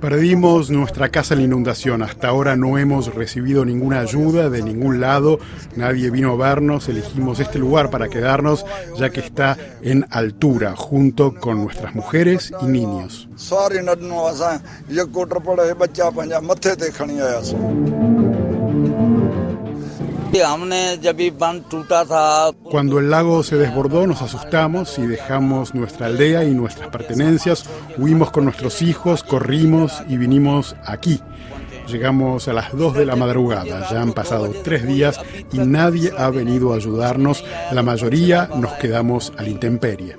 Perdimos nuestra casa en la inundación. Hasta ahora no hemos recibido ninguna ayuda de ningún lado. Nadie vino a vernos. Elegimos este lugar para quedarnos ya que está en altura junto con nuestras mujeres y niños. Cuando el lago se desbordó nos asustamos y dejamos nuestra aldea y nuestras pertenencias, huimos con nuestros hijos, corrimos y vinimos aquí. Llegamos a las 2 de la madrugada, ya han pasado tres días y nadie ha venido a ayudarnos, la mayoría nos quedamos a la intemperie.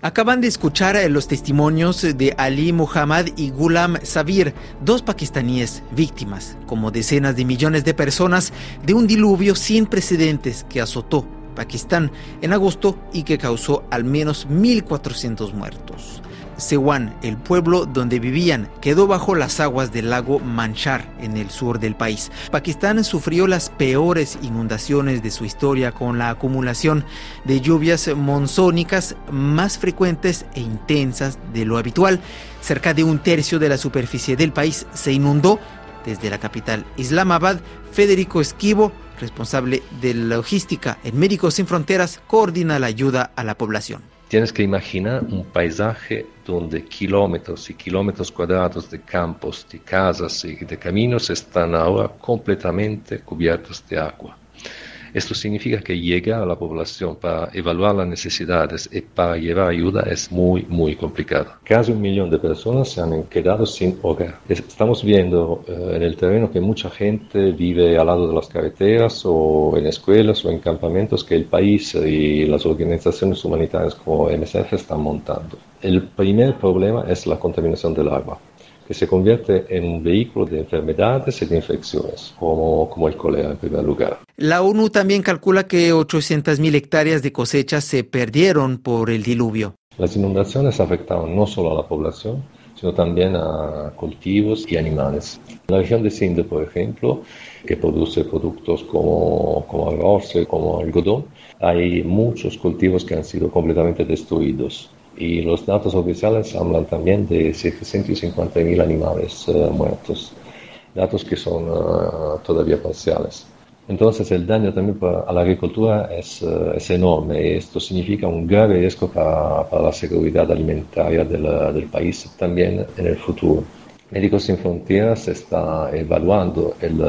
Acaban de escuchar eh, los testimonios de Ali Muhammad y Gulam Sabir, dos pakistaníes víctimas, como decenas de millones de personas, de un diluvio sin precedentes que azotó Pakistán en agosto y que causó al menos 1.400 muertos. Sewan, el pueblo donde vivían, quedó bajo las aguas del lago Manchar en el sur del país. Pakistán sufrió las peores inundaciones de su historia con la acumulación de lluvias monzónicas más frecuentes e intensas de lo habitual. Cerca de un tercio de la superficie del país se inundó. Desde la capital Islamabad, Federico Esquivo, responsable de logística en Médicos Sin Fronteras, coordina la ayuda a la población. Tienes que imaginar un paisaje donde kilómetros y kilómetros cuadrados de campos, de casas y de caminos están ahora completamente cubiertos de agua. Esto significa que llegar a la población para evaluar las necesidades y para llevar ayuda es muy, muy complicado. Casi un millón de personas se han quedado sin hogar. Estamos viendo eh, en el terreno que mucha gente vive al lado de las carreteras o en escuelas o en campamentos que el país y las organizaciones humanitarias como MSF están montando. El primer problema es la contaminación del agua que se convierte en un vehículo de enfermedades y de infecciones, como, como el cólera en primer lugar. La ONU también calcula que 800.000 hectáreas de cosechas se perdieron por el diluvio. Las inundaciones afectaron no solo a la población, sino también a cultivos y animales. En la región de Sindh, por ejemplo, que produce productos como, como arroz, como algodón, hay muchos cultivos que han sido completamente destruidos y los datos oficiales hablan también de 750.000 animales eh, muertos, datos que son eh, todavía parciales. Entonces el daño también a la agricultura es, eh, enorme y esto significa un grave riesgo para, para la seguridad alimentaria del, del país también en el futuro. Médicos Sin Fronteras está evaluando el,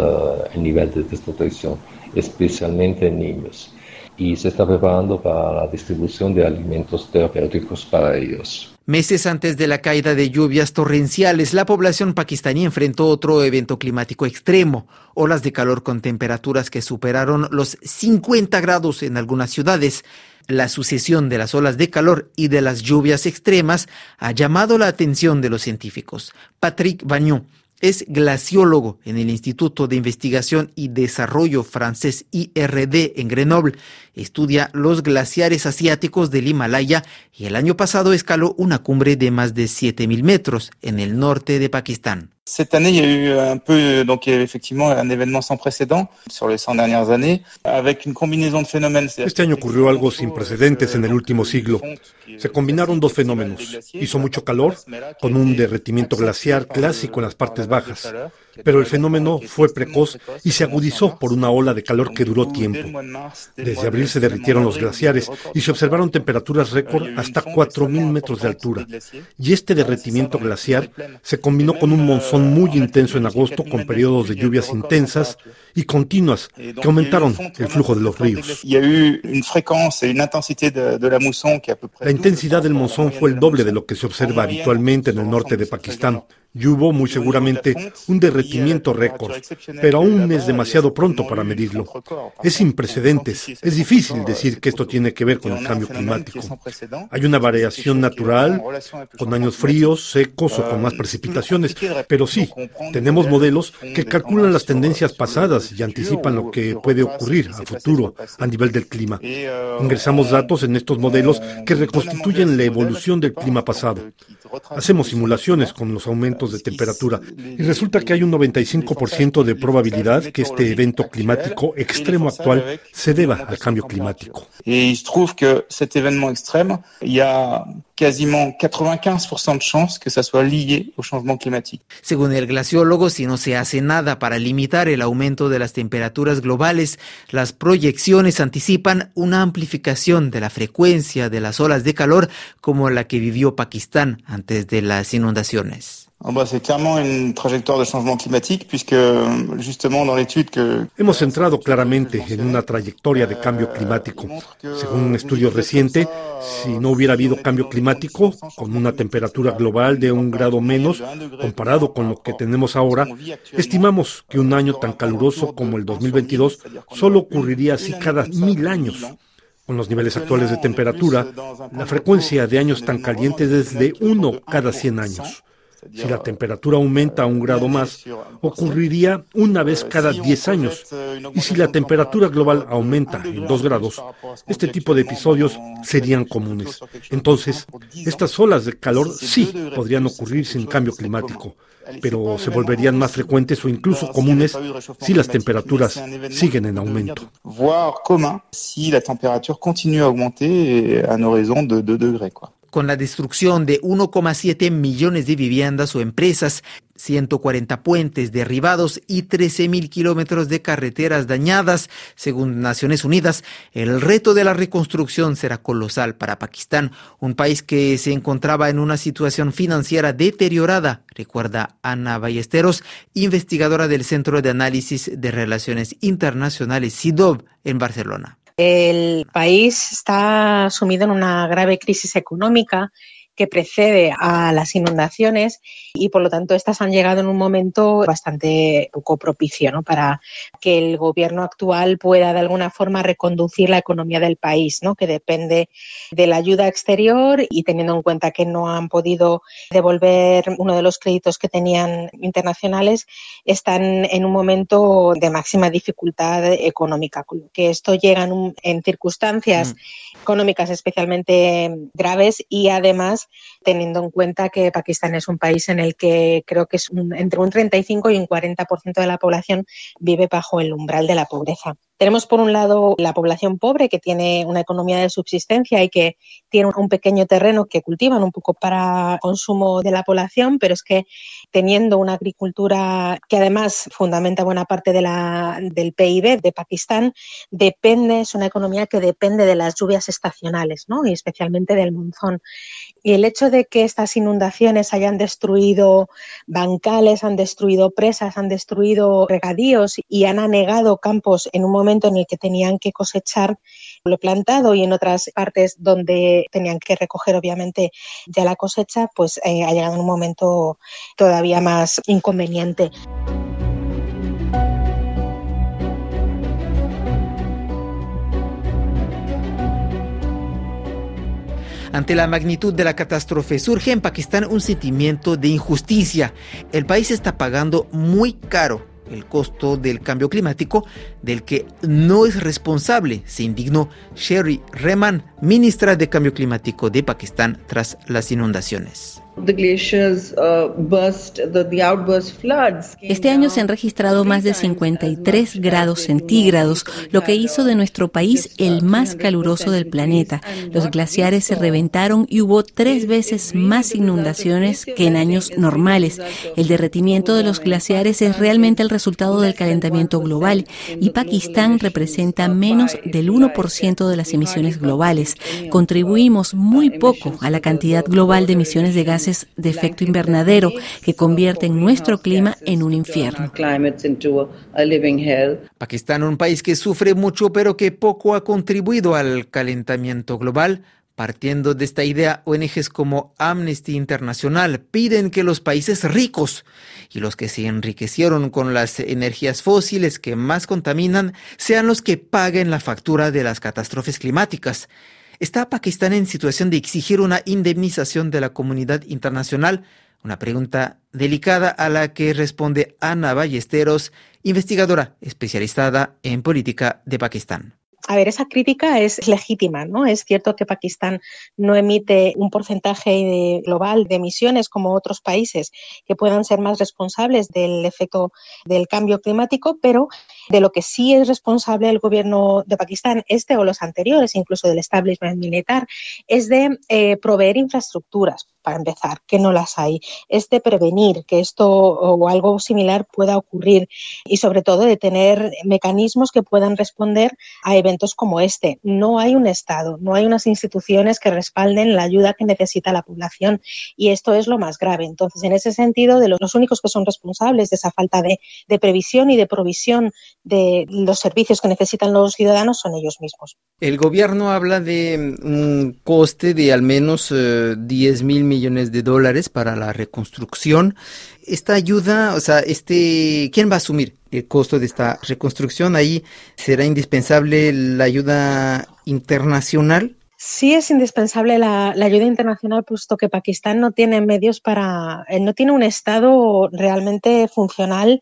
el nivel de desnutrición, especialmente en niños y se está preparando para la distribución de alimentos terapéuticos para ellos. Meses antes de la caída de lluvias torrenciales, la población pakistaní enfrentó otro evento climático extremo, olas de calor con temperaturas que superaron los 50 grados en algunas ciudades. La sucesión de las olas de calor y de las lluvias extremas ha llamado la atención de los científicos. Patrick Bagnon es glaciólogo en el Instituto de Investigación y Desarrollo francés IRD en Grenoble. Estudia los glaciares asiáticos del Himalaya y el año pasado escaló una cumbre de más de 7.000 metros en el norte de Pakistán. Cette année, il y a eu un peu, donc effectivement un événement sans précédent sur les 100 dernières années, avec une combinaison de phénomènes. Este año ocurrió algo sin precedentes en el último siglo. Se combinaron dos fenómenos. Hizo mucho calor, con un derretimiento glaciar clásico en las partes bajas pero el fenómeno fue precoz y se agudizó por una ola de calor que duró tiempo. Desde abril se derritieron los glaciares y se observaron temperaturas récord hasta 4.000 metros de altura. Y este derretimiento glaciar se combinó con un monzón muy intenso en agosto con periodos de lluvias intensas y continuas que aumentaron el flujo de los ríos. La intensidad del monzón fue el doble de lo que se observa habitualmente en el norte de Pakistán. y hubo muy seguramente un derretimiento récord, pero aún es demasiado pronto para medirlo. Es sin precedentes. Es difícil decir que esto tiene que ver con el cambio climático. Hay una variación natural, con años fríos, secos o con más precipitaciones, pero sí, tenemos modelos que calculan las tendencias pasadas y anticipan lo que puede ocurrir a futuro a nivel del clima. Ingresamos datos en estos modelos que reconstituyen la evolución del clima pasado. Hacemos simulaciones con los aumentos de temperatura y resulta que hay un 95% de probabilidad que este evento climático extremo actual se deba al cambio climático. Y se que il y a quasiment 95% de que ça soit au changement climatique. Según el glaciólogo, si no se hace nada para limitar el aumento de las temperaturas globales, las proyecciones anticipan una amplificación de la frecuencia de las olas de calor como la que vivió Pakistán antes de las inundaciones. Hemos entrado claramente en una trayectoria de cambio climático. Según un estudio reciente, si no hubiera habido cambio climático, con una temperatura global de un grado menos comparado con lo que tenemos ahora, estimamos que un año tan caluroso como el 2022 solo ocurriría así cada mil años. Con los niveles actuales de temperatura, la frecuencia de años tan calientes es de uno cada 100 años. Si la temperatura aumenta a un grado más, ocurriría una vez cada 10 años. Y si la temperatura global aumenta en 2 grados, este tipo de episodios serían comunes. Entonces, estas olas de calor sí podrían ocurrir sin cambio climático, pero se volverían más frecuentes o incluso comunes si las temperaturas siguen en aumento. si la temperatura continúa a aumentar a horizon de 2 degrés con la destrucción de 1,7 millones de viviendas o empresas, 140 puentes derribados y 13.000 kilómetros de carreteras dañadas, según Naciones Unidas, el reto de la reconstrucción será colosal para Pakistán, un país que se encontraba en una situación financiera deteriorada, recuerda Ana Ballesteros, investigadora del Centro de Análisis de Relaciones Internacionales CIDOB en Barcelona. El país está sumido en una grave crisis económica que precede a las inundaciones y por lo tanto estas han llegado en un momento bastante poco propicio ¿no? para que el gobierno actual pueda de alguna forma reconducir la economía del país, ¿no? que depende de la ayuda exterior y teniendo en cuenta que no han podido devolver uno de los créditos que tenían internacionales, están en un momento de máxima dificultad económica, que esto llega en, circunstancias mm. económicas especialmente graves y además teniendo en cuenta que Pakistán es un país en el que creo que es entre un 35 y un 40% de la población vive bajo el umbral de la pobreza. Tenemos por un lado la población pobre que tiene una economía de subsistencia y que tiene un pequeño terreno que cultivan un poco para consumo de la población, pero es que teniendo una agricultura que además fundamenta buena parte del PIB de Pakistán, depende, es una economía que depende de las lluvias estacionales, ¿no? y especialmente del monzón. Y el hecho de que estas inundaciones hayan destruido bancales, han destruido presas, han destruido regadíos y han anegado campos en un momento en el que tenían que cosechar lo plantado y en otras partes donde tenían que recoger obviamente ya la cosecha, pues eh, ha llegado un momento todavía más inconveniente. Ante la magnitud de la catástrofe surge en Pakistán un sentimiento de injusticia. El país está pagando muy caro el costo del cambio climático del que no es responsable, se indignó Sherry Rehman, ministra de Cambio Climático de Pakistán tras las inundaciones. Este año se han registrado más de 53 grados centígrados, lo que hizo de nuestro país el más caluroso del planeta. Los glaciares se reventaron y hubo tres veces más inundaciones que en años normales. El derretimiento de los glaciares es realmente el resultado del calentamiento global y Pakistán representa menos del 1% de las emisiones globales. Contribuimos muy poco a la cantidad global de emisiones de gases de efecto invernadero que convierten nuestro clima en un infierno. Pakistán, un país que sufre mucho pero que poco ha contribuido al calentamiento global, Partiendo de esta idea, ONGs como Amnesty International piden que los países ricos y los que se enriquecieron con las energías fósiles que más contaminan sean los que paguen la factura de las catástrofes climáticas. ¿Está Pakistán en situación de exigir una indemnización de la comunidad internacional? Una pregunta delicada a la que responde Ana Ballesteros, investigadora especializada en política de Pakistán. A ver, esa crítica es legítima, ¿no? Es cierto que Pakistán no emite un porcentaje global de emisiones como otros países que puedan ser más responsables del efecto del cambio climático, pero de lo que sí es responsable el gobierno de Pakistán, este o los anteriores, incluso del establishment militar, es de eh, proveer infraestructuras para empezar, que no las hay, es de prevenir que esto o algo similar pueda ocurrir y sobre todo de tener mecanismos que puedan responder a eventos como este. No hay un Estado, no hay unas instituciones que respalden la ayuda que necesita la población y esto es lo más grave. Entonces, en ese sentido, de los, únicos que son responsables de esa falta de, previsión y de provisión de los servicios que necesitan los ciudadanos son ellos mismos. El gobierno habla de un coste de al menos 10 eh, mil millones de dólares para la reconstrucción. Esta ayuda, o sea, este, ¿quién va a asumir el costo de esta reconstrucción? Ahí será indispensable la ayuda internacional. Sí es indispensable la, ayuda internacional, puesto que Pakistán no tiene medios para, eh, no tiene un Estado realmente funcional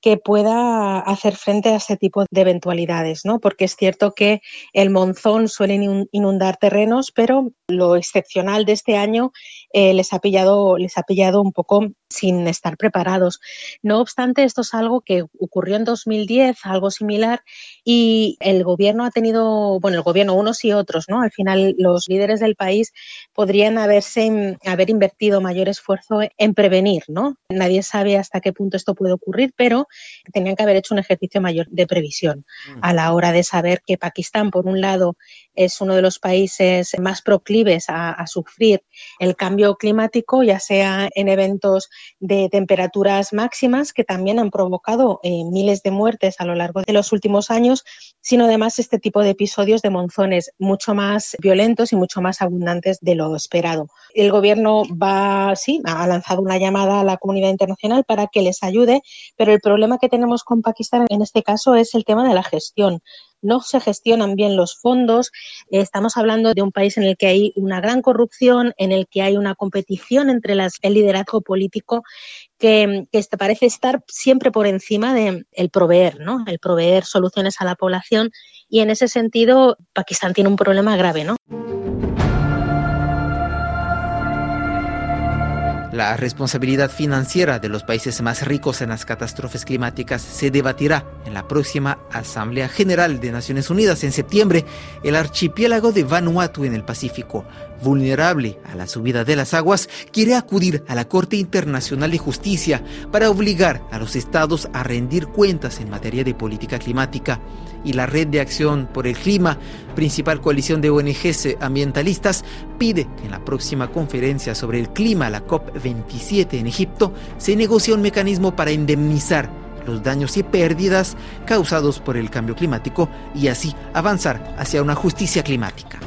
que pueda hacer frente a este tipo de eventualidades, ¿no? Porque es cierto que el monzón suele inundar terrenos, pero lo excepcional de este año eh, les ha pillado, les ha pillado un poco sin estar preparados. No obstante, esto es algo que ocurrió en 2010, algo similar, y el gobierno ha tenido, bueno, el gobierno unos y otros, ¿no? Al final los líderes del país podrían haberse haber invertido mayor esfuerzo en prevenir, ¿no? Nadie sabe hasta qué punto esto puede ocurrir, pero tenían que haber hecho un ejercicio mayor de previsión mm. a la hora de saber que Pakistán, por un lado, es uno de los países más proclives a, sufrir el cambio climático, ya sea en eventos de temperaturas máximas que también han provocado eh, miles de muertes a lo largo de los últimos años, sino además este tipo de episodios de monzones mucho más violentos y mucho más abundantes de lo esperado. El gobierno va, sí, ha lanzado una llamada a la comunidad internacional para que les ayude, pero el problema que tenemos con Pakistán en este caso es el tema de la gestión no se gestionan bien los fondos. Estamos hablando de un país en el que hay una gran corrupción, en el que hay una competición entre las, el liderazgo político que, parece estar siempre por encima del el proveer, ¿no? El proveer soluciones a la población y en ese sentido Pakistán tiene un problema grave, ¿no? La responsabilidad financiera de los países más ricos en las catástrofes climáticas se debatirá en la próxima Asamblea General de Naciones Unidas en septiembre. El archipiélago de Vanuatu en el Pacífico, vulnerable a la subida de las aguas, quiere acudir a la Corte Internacional de Justicia para obligar a los estados a rendir cuentas en materia de política climática y la Red de Acción por el Clima, principal coalición de ONGs ambientalistas, pide que en la próxima conferencia sobre el clima, la COP27 en Egipto, se negocie un mecanismo para indemnizar los daños y pérdidas causados por el cambio climático y así avanzar hacia una justicia climática.